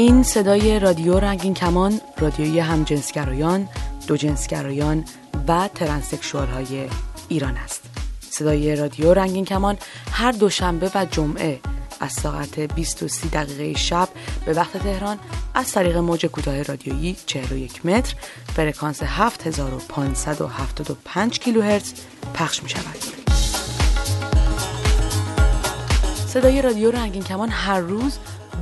این صدای رادیو رنگین کمان رادیوی همجنسگرایان دو جنسگرایان و ترنسکشوال های ایران است صدای رادیو رنگین کمان هر دوشنبه و جمعه از ساعت 20 و 30 دقیقه شب به وقت تهران از طریق موج کوتاه رادیویی 41 متر فرکانس 7575 کیلوهرتز پخش می شود. صدای رادیو رنگین کمان هر روز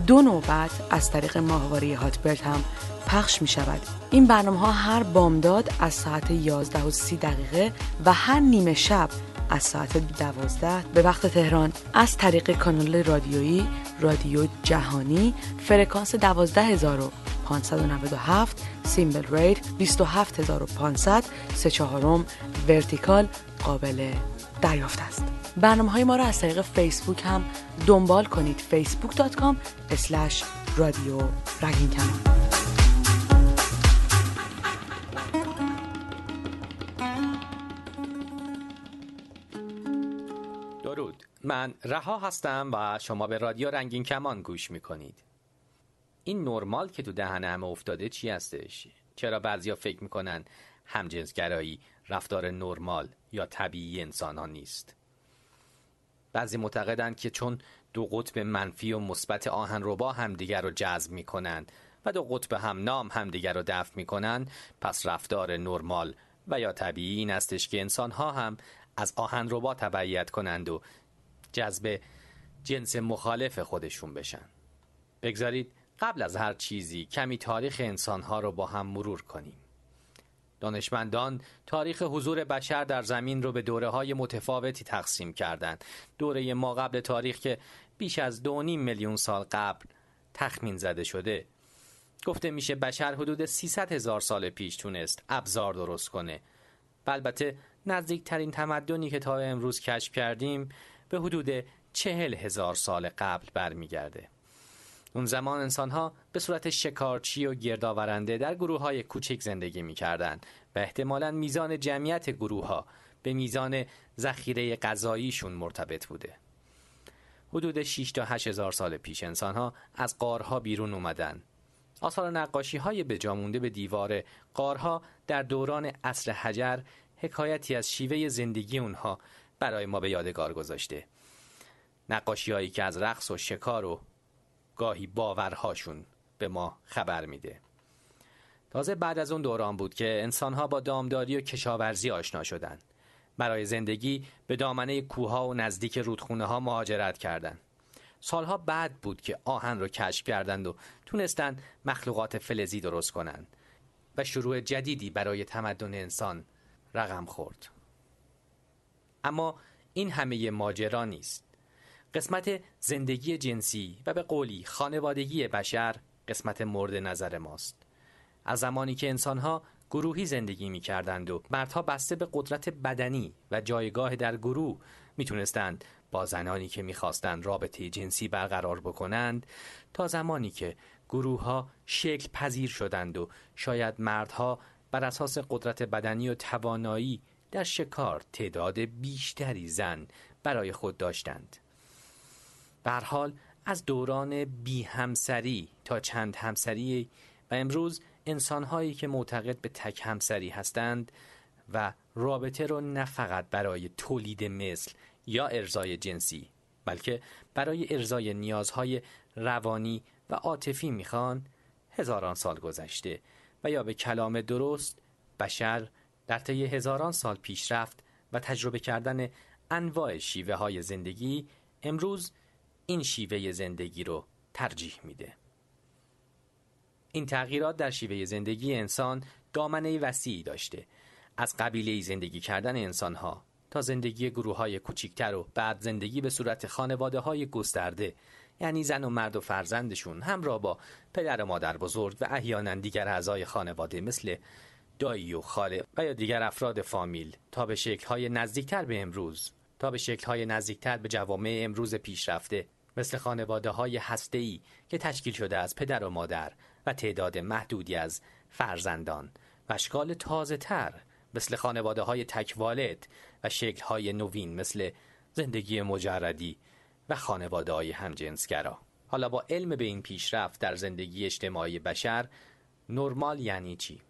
دو نوبت از طریق ماهواره هاتبرد هم پخش می شود. این برنامه ها هر بامداد از ساعت 11 و 30 دقیقه و هر نیمه شب از ساعت 12 به وقت تهران از طریق کانال رادیویی رادیو جهانی فرکانس 12597 سیمبل ریت 27500 سه چهارم ورتیکال قابل دریافت است. برنامه های ما را از طریق فیسبوک هم دنبال کنید. facebook.com رادیو رگین درود. من رها هستم و شما به رادیو رنگین کمان گوش می‌کنید. این نرمال که تو دهن همه افتاده چی هستش؟ چرا بعضیا فکر می‌کنن همجنسگرایی رفتار نرمال یا طبیعی انسان ها نیست. بعضی معتقدند که چون دو قطب منفی و مثبت آهن ربا همدیگر رو جذب می کنند و دو قطب هم نام همدیگر رو دفع می کنند پس رفتار نرمال و یا طبیعی این استش که انسان ها هم از آهن ربا تبعیت کنند و جذب جنس مخالف خودشون بشن. بگذارید قبل از هر چیزی کمی تاریخ انسان ها رو با هم مرور کنیم. دانشمندان تاریخ حضور بشر در زمین رو به دوره های متفاوتی تقسیم کردند. دوره ما قبل تاریخ که بیش از دو میلیون سال قبل تخمین زده شده. گفته میشه بشر حدود 300 هزار سال پیش تونست ابزار درست کنه. و البته نزدیکترین تمدنی که تا امروز کشف کردیم به حدود چهل هزار سال قبل برمیگرده. اون زمان انسان ها به صورت شکارچی و گردآورنده در گروه های کوچک زندگی می کردن و احتمالا میزان جمعیت گروه ها به میزان ذخیره غذاییشون مرتبط بوده. حدود 6 تا 8 هزار سال پیش انسان ها از قارها بیرون اومدن. آثار نقاشی های به جامونده به دیوار قارها در دوران عصر حجر حکایتی از شیوه زندگی اونها برای ما به یادگار گذاشته. نقاشی هایی که از رقص و شکار و گاهی باورهاشون به ما خبر میده تازه بعد از اون دوران بود که انسانها با دامداری و کشاورزی آشنا شدند. برای زندگی به دامنه کوها و نزدیک رودخونه ها مهاجرت کردند. سالها بعد بود که آهن رو کشف کردند و تونستند مخلوقات فلزی درست کنند و شروع جدیدی برای تمدن انسان رقم خورد. اما این همه ماجرا نیست. قسمت زندگی جنسی و به قولی خانوادگی بشر قسمت مورد نظر ماست. از زمانی که انسانها گروهی زندگی می کردند و مردها بسته به قدرت بدنی و جایگاه در گروه می‌تونستند با زنانی که می‌خواستند رابطه جنسی برقرار بکنند تا زمانی که گروه ها شکل پذیر شدند و شاید مردها بر اساس قدرت بدنی و توانایی در شکار تعداد بیشتری زن برای خود داشتند. بر حال از دوران بی همسری تا چند همسری و امروز انسانهایی که معتقد به تک همسری هستند و رابطه رو نه فقط برای تولید مثل یا ارزای جنسی بلکه برای ارزای نیازهای روانی و عاطفی می‌خوان هزاران سال گذشته و یا به کلام درست بشر در طی هزاران سال پیشرفت و تجربه کردن انواع شیوه های زندگی امروز این شیوه زندگی رو ترجیح میده. این تغییرات در شیوه زندگی انسان دامنه وسیعی داشته از قبیله زندگی کردن انسانها تا زندگی گروه های کوچیکتر و بعد زندگی به صورت خانواده های گسترده یعنی زن و مرد و فرزندشون همراه با پدر و مادر بزرگ و احیانا دیگر اعضای خانواده مثل دایی و خاله و یا دیگر افراد فامیل تا به شکل‌های نزدیکتر به امروز تا به شکل‌های نزدیکتر به جوامع امروز پیشرفته مثل خانواده های هسته که تشکیل شده از پدر و مادر و تعداد محدودی از فرزندان. و اشکال تازه تر مثل خانواده های تکوالد و شکل های نوین مثل زندگی مجردی و خانواده های همجنسگرا. حالا با علم به این پیشرفت در زندگی اجتماعی بشر نرمال یعنی چی؟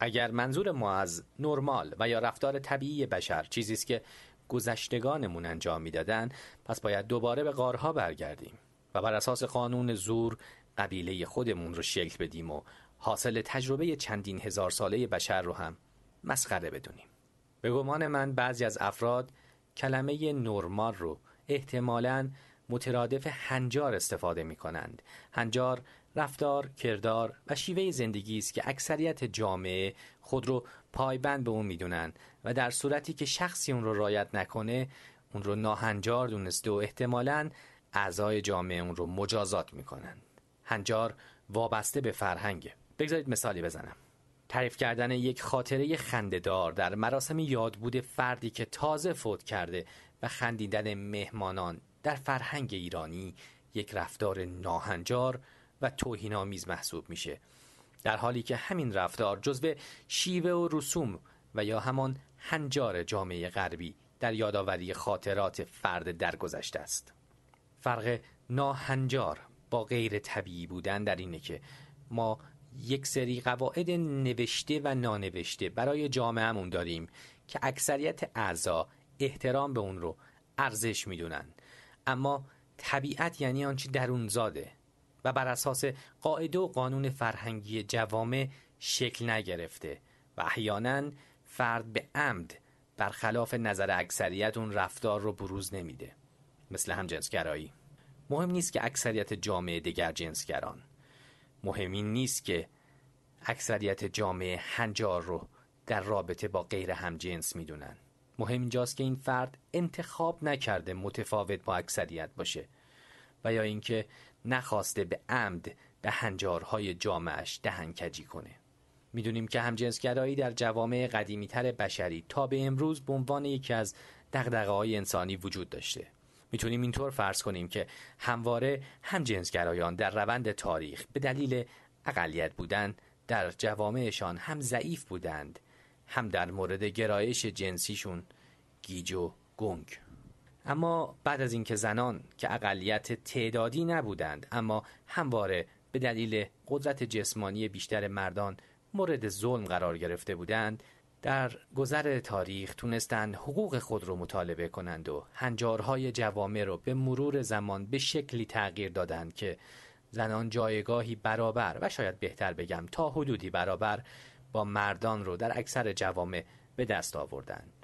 اگر منظور ما از نرمال و یا رفتار طبیعی بشر چیزی است که گذشتگانمون انجام می‌دادن پس باید دوباره به غارها برگردیم و بر اساس قانون زور قبیله خودمون رو شکل بدیم و حاصل تجربه چندین هزار ساله بشر رو هم مسخره بدونیم به گمان من بعضی از افراد کلمه نرمال رو احتمالاً مترادف هنجار استفاده می کنند. هنجار رفتار، کردار و شیوه زندگی است که اکثریت جامعه خود رو پایبند به اون می‌دونن و در صورتی که شخصی اون رو رایت نکنه اون رو ناهنجار دونسته و احتمالاً اعضای جامعه اون رو مجازات می‌کنن. هنجار وابسته به فرهنگه. بگذارید مثالی بزنم. تعریف کردن یک خاطره خندهدار در مراسم یادبود فردی که تازه فوت کرده و خندیدن مهمانان در فرهنگ ایرانی یک رفتار ناهنجار و توهینآمیز محسوب میشه در حالی که همین رفتار جزو شیوه و رسوم و یا همان هنجار جامعه غربی در یادآوری خاطرات فرد درگذشته است. فرق ناهنجار با غیر طبیعی بودن در اینه که ما یک سری قواعد نوشته و نانوشته برای جامعهمون داریم که اکثریت اعضا احترام به اون رو ارزش می‌دونن. اما طبیعت یعنی آنچه درون زاده و بر اساس قاعده و قانون فرهنگی جوامع شکل نگرفته و احیانا فرد به عمد برخلاف نظر اکثریت اون رفتار رو بروز نمیده مثل هم جنسگرایی. مهم نیست که اکثریت جامعه دیگر جنسگران. مهم این نیست که اکثریت جامعه هنجار رو در رابطه با غیر هم جنس می‌دونن. مهم اینجاست که این فرد انتخاب نکرده متفاوت با اکثریت باشه و یا اینکه نخواسته به عمد به هنجارهای جامعش دهنکجی کنه. می‌دونیم که همجنسگرایی در جوامع قدیمیتر بشری تا به امروز به عنوان یکی از دقدقه های انسانی وجود داشته. می‌تونیم اینطور فرض کنیم که همواره همجنسگرایان در روند تاریخ به دلیل اقلیت بودن در جوامعشان هم ضعیف بودند هم در مورد گرایش جنسیشون گیج و گنگ. اما بعد از اینکه زنان که اقلیت تعدادی نبودند اما همواره به دلیل قدرت جسمانی بیشتر مردان مورد ظلم قرار گرفته بودند در گذر تاریخ تونستند حقوق خود رو مطالبه کنند و هنجارهای جوامع رو به مرور زمان به شکلی تغییر دادند که زنان جایگاهی برابر و شاید بهتر بگم تا حدودی برابر با مردان رو در اکثر جوامع به دست آوردند.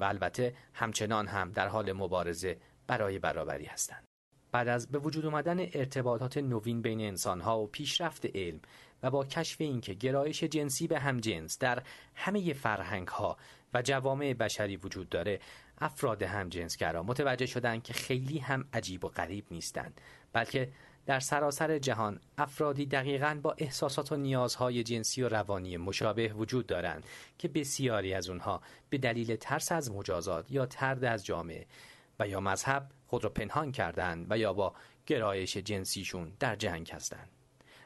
و البته همچنان هم در حال مبارزه برای برابری هستند. بعد از به وجود آمدن ارتباطات نوین بین انسانها و پیشرفت علم و با کشف اینکه گرایش جنسی به هم جنس در همه فرهنگ ها و جوامع بشری وجود داره افراد هم جنسگرا متوجه شدند که خیلی هم عجیب و غریب نیستند بلکه در سراسر جهان افرادی دقیقا با احساسات و نیازهای جنسی و روانی مشابه وجود دارند که بسیاری از اونها به دلیل ترس از مجازات یا ترد از جامعه و یا مذهب خود را پنهان کردند و یا با گرایش جنسیشون در جنگ هستند.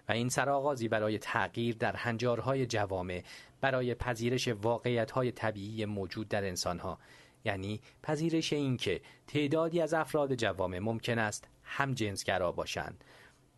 و این سرآغازی برای تغییر در هنجارهای جوامع برای پذیرش واقعیتهای طبیعی موجود در انسانها یعنی پذیرش اینکه تعدادی از افراد جوامع ممکن است هم جنسگرا باشند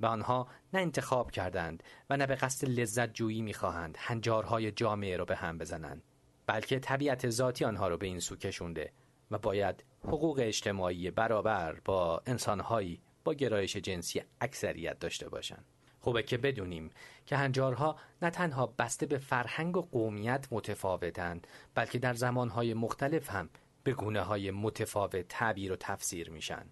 و آنها نه انتخاب کردند و نه به قصد لذت جویی می‌خواهند هنجارهای جامعه را به هم بزنند بلکه طبیعت ذاتی آنها را به این سو کشونده و باید حقوق اجتماعی برابر با انسانهایی با گرایش جنسی اکثریت داشته باشند. خوبه که بدونیم که هنجارها نه تنها بسته به فرهنگ و قومیت متفاوتند بلکه در زمانهای مختلف هم به گونه های متفاوت تعبیر و تفسیر میشن.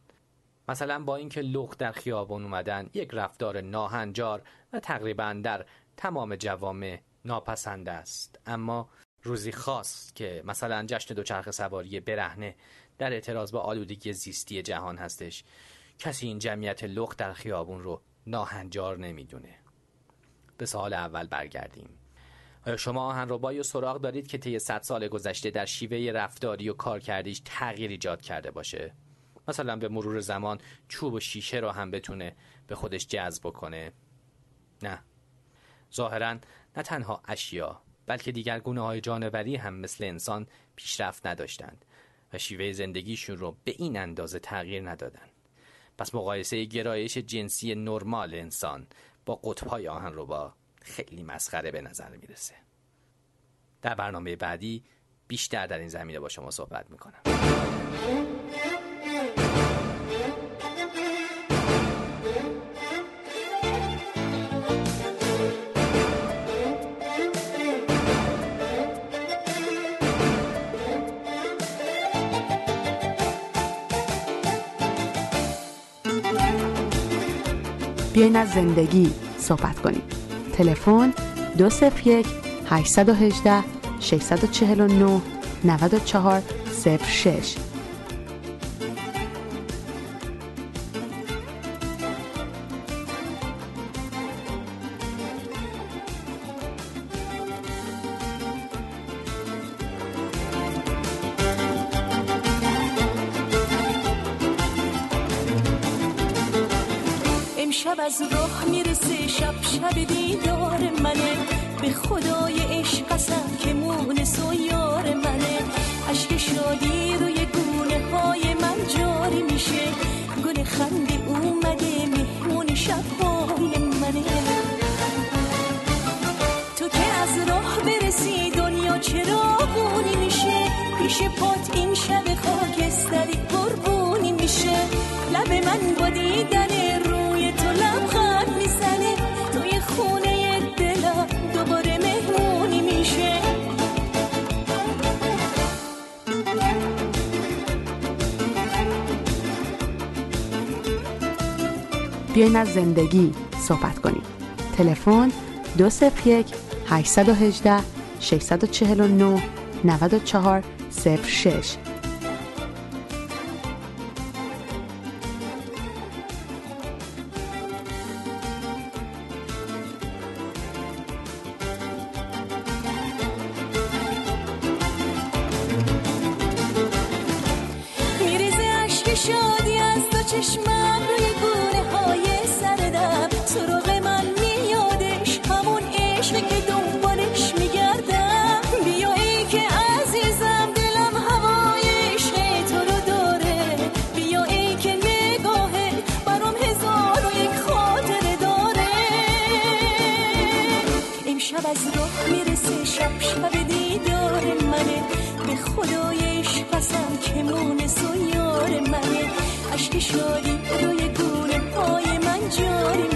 مثلا با اینکه لخ در خیابان اومدن یک رفتار ناهنجار و تقریبا در تمام جوامع ناپسند است. اما روزی خاص که مثلا جشن دوچرخه سواری برهنه در اعتراض با آلودگی زیستی جهان هستش کسی این جمعیت لخ در خیابون رو ناهنجار نمی‌دونه. به سال اول برگردیم. آیا شما آهن رو سراغ دارید که طی صد سال گذشته در شیوه رفتاری و کارکردیش تغییر ایجاد کرده باشه؟ مثلا به مرور زمان چوب و شیشه رو هم بتونه به خودش جذب کنه نه. ظاهرا نه تنها اشیا بلکه دیگر گونه های جانوری هم مثل انسان پیشرفت نداشتند و شیوه زندگیشون رو به این اندازه تغییر ندادند پس مقایسه گرایش جنسی نرمال انسان با قطبهای آهن رو با خیلی مسخره به نظر می‌رسه. در برنامه بعدی بیشتر در این زمینه با شما صحبت می‌کنم. بیاین از زندگی صحبت کنیم. تلفن 201 818 649 94 06 مهمون بیاین از زندگی صحبت کنیم. تلفن 201 818 649 94 06 میریزه عشق شادی از دو چشمم. شادی روی گونه های من جاری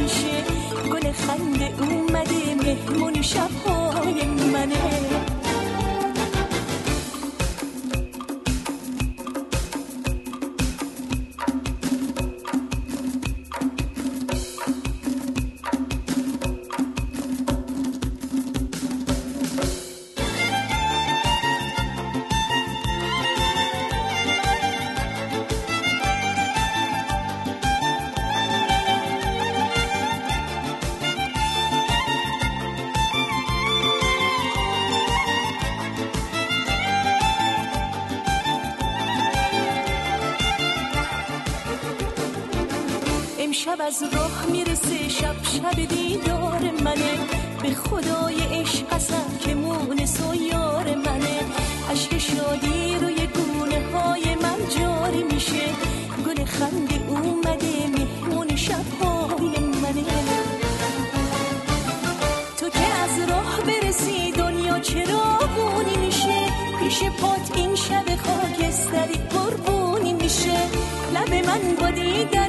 امشب از راه می‌رسه شب شب دیدار منه. به خدای عشق قسم که مونس و یار منه. عشق شادی روی گونه های من جاری میشه. گل خنده اومده مهمون شبهای منه. تو که از راه برسی دنیا چراغونی میشه؟ پیش پات این شب خاکستری قربونی میشه. لب من با دیدن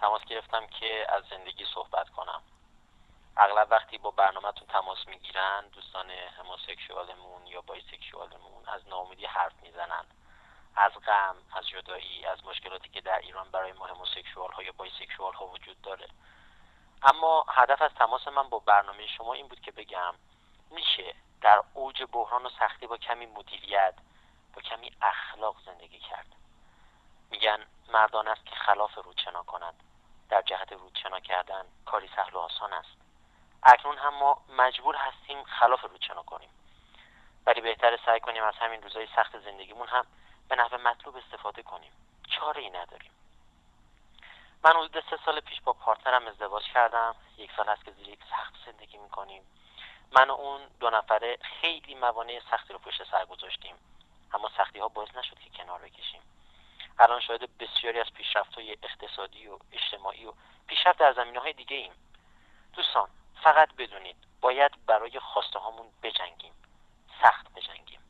تماس گرفتم که از زندگی صحبت کنم. اغلب وقتی با برنامهتون تماس می‌گیرن دوستان هموسکشوالمون یا بایسکشوالمون از ناامیدی حرف می‌زنن. از غم از جدایی از مشکلاتی که در ایران برای ما هموسکشوال ها یا بایسکشوال ها وجود داره. اما هدف از تماس من با برنامه شما این بود که بگم میشه در اوج بحران و سختی با کمی مدیریت با کمی اخلاق زندگی کرد. میگن مردان است که خلاف رودشنا کنند. در جهت رودشنا کردن کاری سهل و آسان است. اکنون هم ما مجبور هستیم خلاف رودشنا کنیم. ولی بهتر سعی کنیم از همین روزهای سخت زندگیمون هم به نحو مطلوب استفاده کنیم. چاره ای نداریم. من حدود سه سال پیش با پارتنرم ازدواج کردم. یک سال هست که زیر یک سخت زندگی می‌کنیم. من و اون دو نفره خیلی موانع سختی رو پشت سر گذاشتیم. اما سختی ها باعث نشد که کنار بکشیم. الان شاهد بسیاری از پیشرفت های اقتصادی و اجتماعی و پیشرفت در زمینه های دیگه ایم. دوستان فقط بدونید باید برای خواسته هامون بجنگیم. سخت بجنگیم.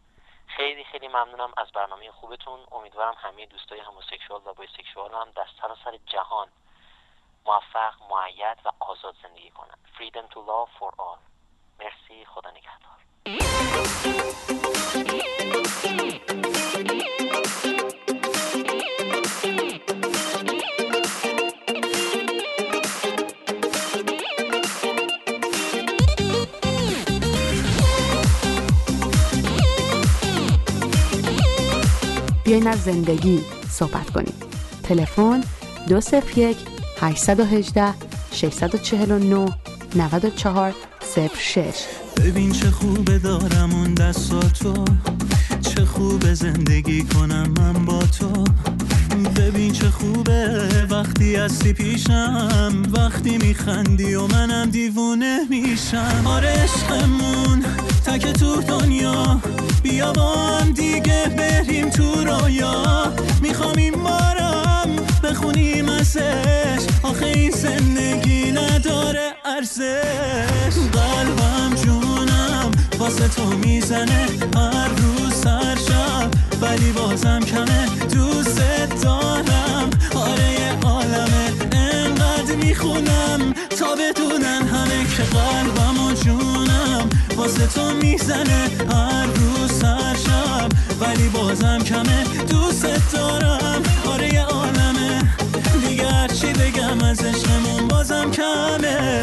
خیلی خیلی ممنونم از برنامه خوبتون. امیدوارم همه دوستای هموسکشوال و بایسکشوال هم در سراسر جهان موفق معید و آزاد زندگی کنند. Freedom to love for all. مرسی خدا نگهدار. بیاین از زندگی صحبت کنیم. تلفن 201 818 649 94 06 ببین چه خوبه دارم اون دستاتو. چه خوبه زندگی کنم من با تو. ببین چه خوبه وقتی هستی پیشم. وقتی میخندی و منم دیوونه میشم. آره عشقمون تک تو دنیا. بیا با هم دیگه بریم تو رویا. می‌خوام این بارم بخونیم ازش. آخه این زندگی نداره ارزش. قلبم جونم واسه تو می‌زنه هر روز هر شب. ولی بازم کمه. دوست دارم می‌خونم تا بدونن همه که قلبم و جونم. واسه تو می‌زنه هر روز هر شب ولی بازم کمه دوست دارم. آره یه عالمه دیگه هرچی بگم از عشقمون بازم کمه.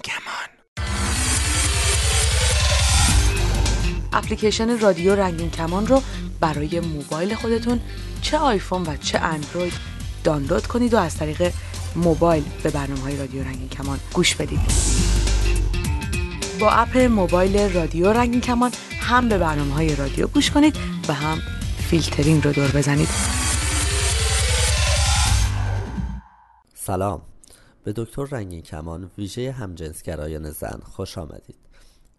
اپلیکیشن رادیو رنگین کمان رو برای موبایل خودتون چه آیفون و چه اندروید دانلود کنید و از طریق موبایل به برنامه های رادیو رنگین کمان گوش بدید. با اپ موبایل رادیو رنگین کمان هم به برنامه های رادیو گوش کنید و هم فیلترینگ رو دور بزنید. سلام. به دکتر رنگین کمان ویژه همجنسگرایان زن خوش آمدید.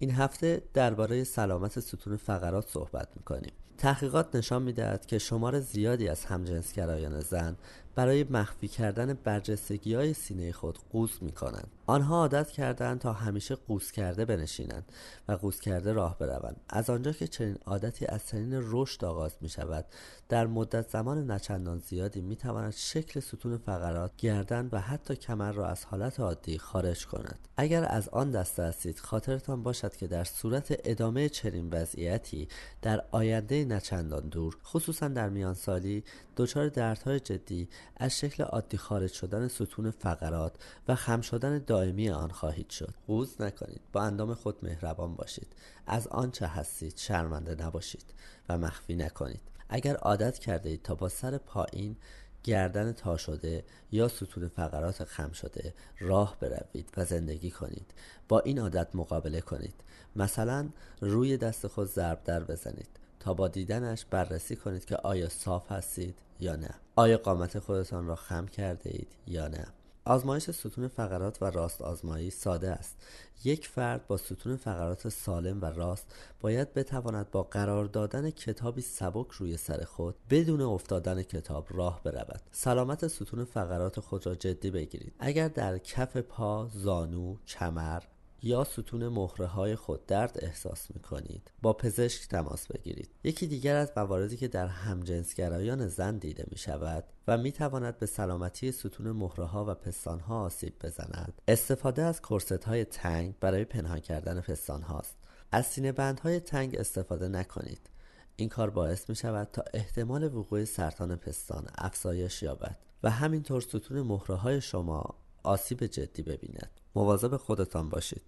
این هفته درباره سلامت ستون فقرات صحبت می‌کنیم. تحقیقات نشان می‌دهد که شمار زیادی از همجنسگرایان زن برای مخفی کردن برجستگی های سینه خود قوز می کنند. آنها عادت کردند تا همیشه قوز کرده بنشینند و قوز کرده راه بروند. از آنجا که چنین عادتی از سنین رشد آغاز می شود در مدت زمان نچندان زیادی می تواند شکل ستون فقرات گردن و حتی کمر را از حالت عادی خارج کند. اگر از آن دسته هستید خاطرتان باشد که در صورت ادامه چنین وضعیتی در آینده نچندان دور خصوصا در میان سالی دچار دردهای جدی از شکل عادی خارج شدن ستون فقرات و خم شدن دائمی آن خواهید شد. قوز نکنید. با اندام خود مهربان باشید. از آنچه هستید شرمنده نباشید و مخفی نکنید. اگر عادت کرده اید تا با سر پایین گردن تا شده یا ستون فقرات خم شده راه بروید و زندگی کنید. با این عادت مقابله کنید. مثلا روی دست خود ضرب در بزنید. تا با دیدنش بررسی کنید که آیا صاف هستید یا نه. آیا قامت خودتان را خم کرده اید یا نه؟ آزمایش ستون فقرات و راست آزمایی ساده است. یک فرد با ستون فقرات سالم و راست باید بتواند با قرار دادن کتابی سبک روی سر خود بدون افتادن کتاب راه برود. سلامت ستون فقرات خود را جدی بگیرید. اگر در کف پا زانو کمر یا ستون مهره های خود درد احساس می کنید با پزشک تماس بگیرید. یکی دیگر از مواردی که در همجنسگرایان زن دیده می شود و می تواند به سلامتی ستون مهره ها و پستان ها آسیب بزند استفاده از کرست های تنگ برای پنهان کردن پستان هاست. از سینه های تنگ استفاده نکنید. این کار باعث می شود تا احتمال وقوع سرطان پستان افزایش یابد و همینطور ستون مهره های شما آسیب جدی ببیند. مواظب خودتان باشید.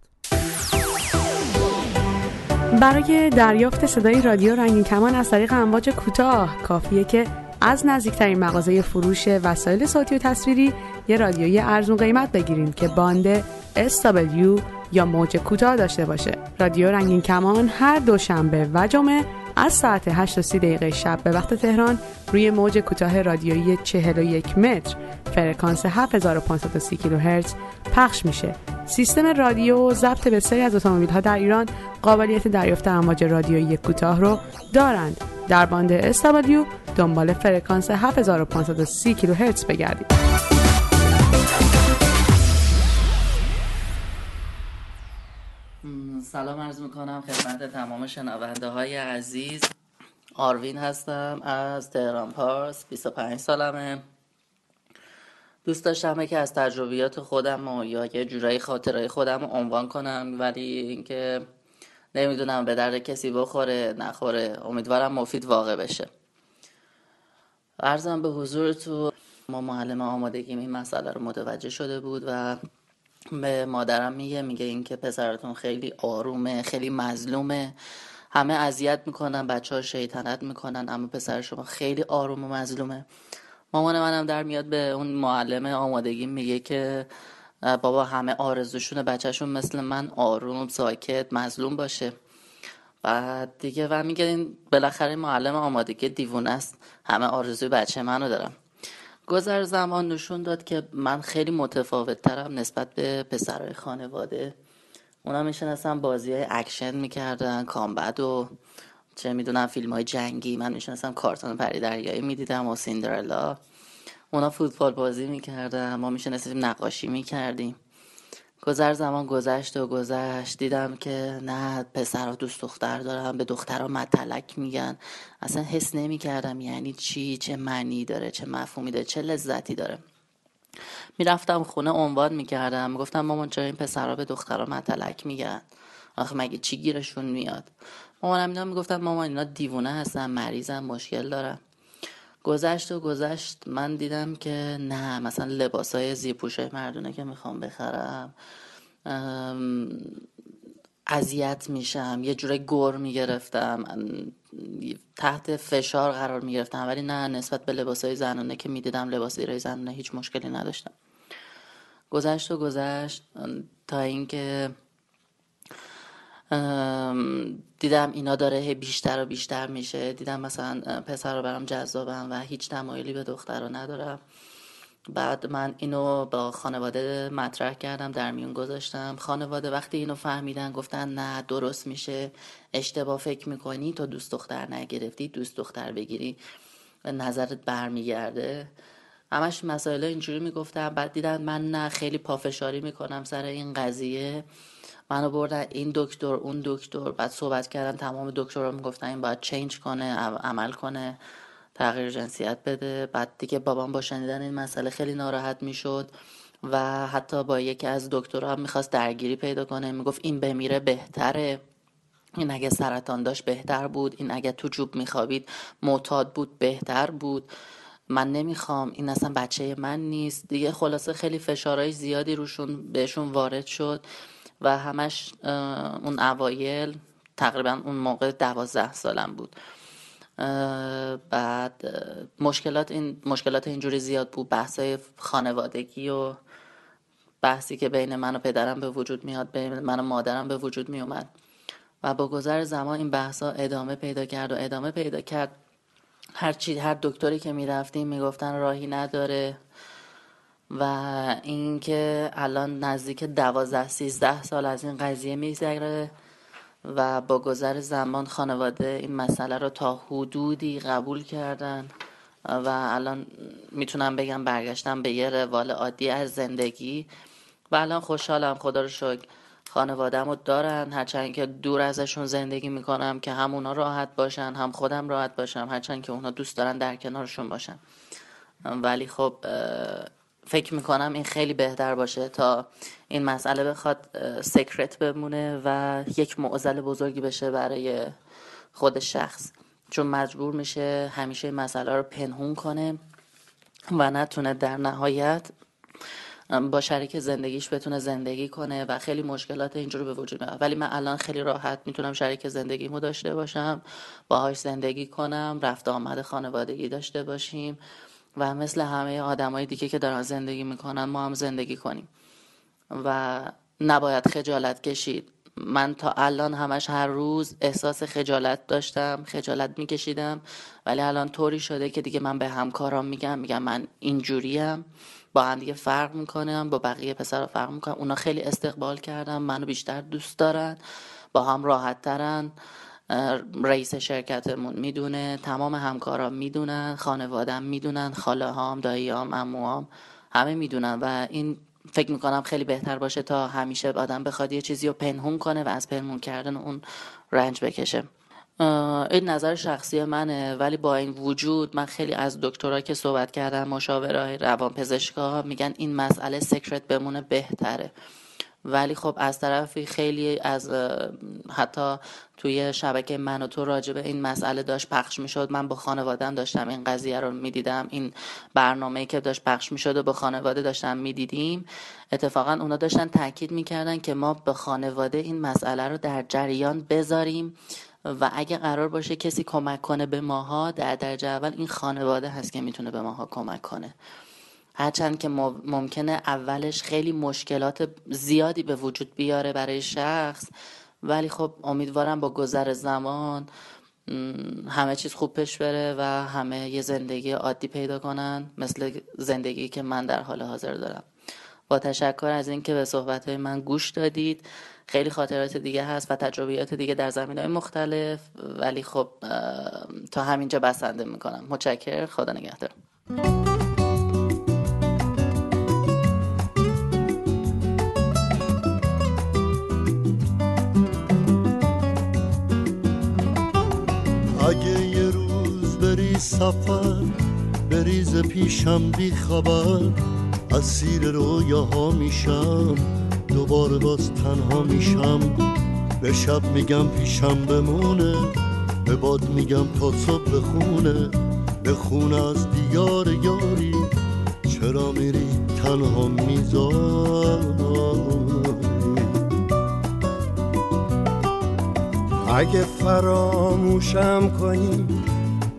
برای دریافت صدای رادیو رنگین کمان از طریق امواج کوتاه کافیه که از نزدیکترین مغازه فروش وسایل صوتی و تصویری یه رادیوی ارزون قیمت بگیرید که باند SW یا موج کوتاه داشته باشه. رادیو رنگین کمان هر دوشنبه و جمعه از ساعت 8 تا دقیقه شب به وقت تهران روی موج کوتاه رادیویی 41 متر. فرکانس 7530 کیلوهرتز پخش میشه. سیستم رادیو و ضبط بسیاری از اتومبیل ها در ایران قابلیت دریافت امواج رادیویی کوتاه رو دارند. در باند SW دنبال فرکانس 7530 کیلوهرتز بگردید. سلام عرض می‌کنم خدمت تمام شنونده های عزیز. آروین هستم از تهران پارس 25 سالمه. دوست داشتم که از تجربیات خودم و یا یه جورایی خاطرهای خودم رو عنوان کنم ولی اینکه نمی‌دونم به درد کسی بخوره نخوره. امیدوارم مفید واقع بشه. ارزم به حضور تو ما معلم آمادگی این مسئله رو متوجه شده بود و به مادرم میگه میگه اینکه پسرتون خیلی آرومه خیلی مظلومه. همه اذیت می‌کنن بچه ها شیطنت می‌کنن اما پسر شما خیلی آروم و مظلومه. مامان منم در میاد به اون معلم آمادگی میگه که بابا همه آرزوشون بچهشون مثل من آروم ساکت مظلوم باشه. بعد دیگه و میگه این بالاخره معلم آمادگی دیوونه است. همه آرزوی بچه منو دارم گذر زمان نشون داد که من خیلی متفاوت ترم نسبت به پسرهای خانواده. اونا میشنستم بازی های اکشن می‌کردن combat و چه می‌دونم فیلم های جنگی. من میشنستم کارتون پری دریایی می‌دیدم و سیندرلا. اونا فوتبال بازی می‌کردن ما میشنستیم نقاشی می‌کردیم. گذر زمان گذشت و گذشت. دیدم که نه پسر دوست دختر دارم به دخترها متلک میگن. اصلا حس نمی‌کردم یعنی چی چه معنی داره چه مفهومی داره چه لذتی داره. می‌رفتم خونه عنوان می‌کردم. گفتم مامان چرا این پسرها به دخترها متلک میگن؟ آخه مگه چی گیرشون میاد؟ مامانم اینا می‌گفتم مامان اینا دیوونه هستن مریضن مشکل دارن. گذشت و گذشت. من دیدم که نه مثلا لباس های زیرپوشه مردونه که می‌خوام بخرم. اذیت میشم. یه جوره گر می‌گرفتم. تحت فشار قرار می‌گرفتم. ولی نه نسبت به لباس های زنانه که می‌دیدم لباس های زنانه هیچ مشکلی نداشتم. گذشت و گذشت. تا اینکه دیدم اینا داره بیشتر و بیشتر میشه. دیدم مثلا پسر رو برام جذابم و هیچ تمایلی به دختر رو ندارم. بعد من اینو با خانواده مطرح کردم در میون گذاشتم. خانواده وقتی اینو فهمیدن گفتن نه درست میشه. اشتباه فکر می‌کنی تو دوست دختر نگرفتی دوست دختر بگیری. نظرت برمیگرده. همش مسائل اینجوری می‌گفتم. بعد دیدن من نه خیلی پافشاری می‌کنم سر این قضیه. منو بردن این دکتر اون دکتر. بعد صحبت کردن تمام دکترها می‌گفتن این باید چینج کنه عمل کنه تغییر جنسیت بده. بعد دیگه بابام با شنیدن این مسئله خیلی ناراحت می‌شد و حتی با یکی از دکترها هم می‌خواست درگیری پیدا کنه. می‌گفت این بمیره بهتره. این اگه سرطان داشت بهتر بود. این اگه تو جوب میخوابید معتاد بود بهتر بود. من نمی‌خوام. این اصلا بچه من نیست. دیگه خلاصه خیلی فشارهای زیادی روشون بهشون وارد شد. و همش اون اوایل تقریبا اون موقع دوازده سالم بود. بعد مشکلات این مشکلات اینجوری زیاد بود بحثای خانوادگی و بحثی که بین من و پدرم به وجود میاد بین من و مادرم به وجود می اومد و با گذر زمان این بحثا ادامه پیدا کرد و ادامه پیدا کرد. هر چی هر دکتری که می‌رفتیم می‌گفتن راهی نداره. و اینکه الان نزدیک دوازده سیزده سال از این قضیه میگذره و با گذر زمان خانواده این مسئله رو تا حدودی قبول کردن و الان می‌تونم بگم برگشتم به یه روال عادی از زندگی و الان خوشحالم خدا رو شکر خانوادم رو دارن. هرچند که دور ازشون زندگی می‌کنم که هم اونا راحت باشن هم خودم راحت باشم هرچند که اونا دوست دارن در کنارشون باشن. ولی خب فکر می‌کنم این خیلی بهتر باشه تا این مسئله بخواد سکرت بمونه و یک معضل بزرگی بشه برای خود شخص. چون مجبور میشه همیشه این مسئله رو پنهون کنه و نتونه در نهایت با شریک زندگیش بتونه زندگی کنه و خیلی مشکلات اینجور به وجود میاد ولی من الان خیلی راحت می‌تونم شریک زندگیمو داشته باشم باهاش زندگی کنم رفت آمد خانوادگی داشته باشیم. و مثل همه آدمای دیگه که دارن زندگی می‌کنن ما هم زندگی کنیم. و نباید خجالت کشید. من تا الان همش هر روز احساس خجالت داشتم خجالت میکشیدم. ولی الان طوری شده که دیگه من به همکارام میگم میگم من اینجوریم. با هم دیگه فرق می‌کنم با بقیه پسر فرق می‌کنم. اونا خیلی استقبال کردم منو بیشتر دوست دارن با هم راحت ترن. رئیس شرکتمون می‌دونه تمام همکارام می‌دونن خانوادم می‌دونن خاله هام دایی هام اموام همه می‌دونن و این فکر می‌کنم خیلی بهتر باشه تا همیشه آدم بخواد یه چیزی رو پنهون کنه و از پنهون کردن اون رنج بکشه. این نظر شخصی منه ولی با این وجود من خیلی از دکترها که صحبت کردم مشاورای روان پزشکا میگن این مسئله سکرت بمونه بهتره. ولی خب از طرفی خیلی از حتی توی شبکه من و تو راجع به این مسئله داشت پخش می‌شد. من با خانوادم داشتم این قضیه رو می‌دیدم. این برنامه که داشت پخش می‌شد و با خانواده داشتم می‌دیدیم. اتفاقا اونا داشتن تاکید می‌کردن که ما به خانواده این مسئله رو در جریان بذاریم و اگه قرار باشه کسی کمک کنه به ماها در درجه اول این خانواده هست که می‌تونه به ماها کمک کنه. هرچند که ممکنه اولش خیلی مشکلات زیادی به وجود بیاره برای شخص ولی خب امیدوارم با گذر زمان همه چیز خوب پیش بره و همه یه زندگی عادی پیدا کنن مثل زندگی که من در حال حاضر دارم. با تشکر از اینکه به صحبت من گوش دادید. خیلی خاطرات دیگه هست و تجربیات دیگه در زمین های مختلف ولی خب تا همینجا بسنده می‌کنم. متشکر خدا نگهدار. سفر بریز پیشم بی خبر. اسیر رویاها میشم دوباره باز تنها میشم. به شب میگم پیشم بمونه به باد میگم تا صبح بخونه بخونه از دیار یاری چرا میری تنها می‌ذاری؟ اگه فراموشم کنی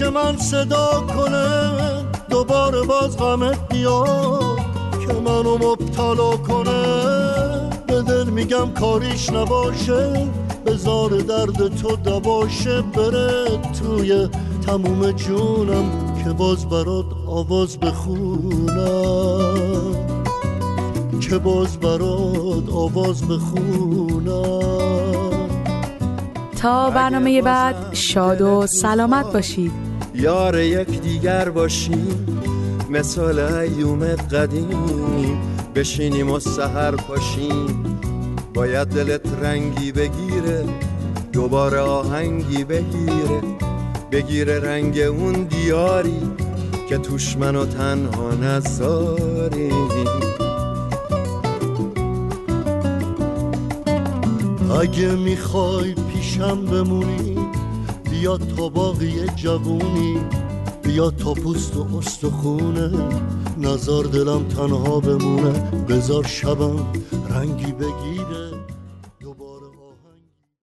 گوش من صدا کنه دوباره باز غمت بیاد که منو مبتلا کنه. به دل میگم کاریش نباشه بزار درد تو دباشه بره. توی تموم جونم که باز برات آواز بخونم. که باز برات آواز بخونم. تا برنامه بعد شاد و سلامت باشید یار یک دیگر باشیم. مثال ایوم قدیم. بشینیم و سهر پاشیم. باید دلت رنگی بگیره. دوباره آهنگی بگیره. بگیره رنگ اون دیاری که توش منو تنها نذاری اگه می‌خوای پیشم بمونی بیا تا باقی جوونی بیا تا پوست و استخونه. نظر دلم تنها بمونه بزار شبم رنگی بگیره.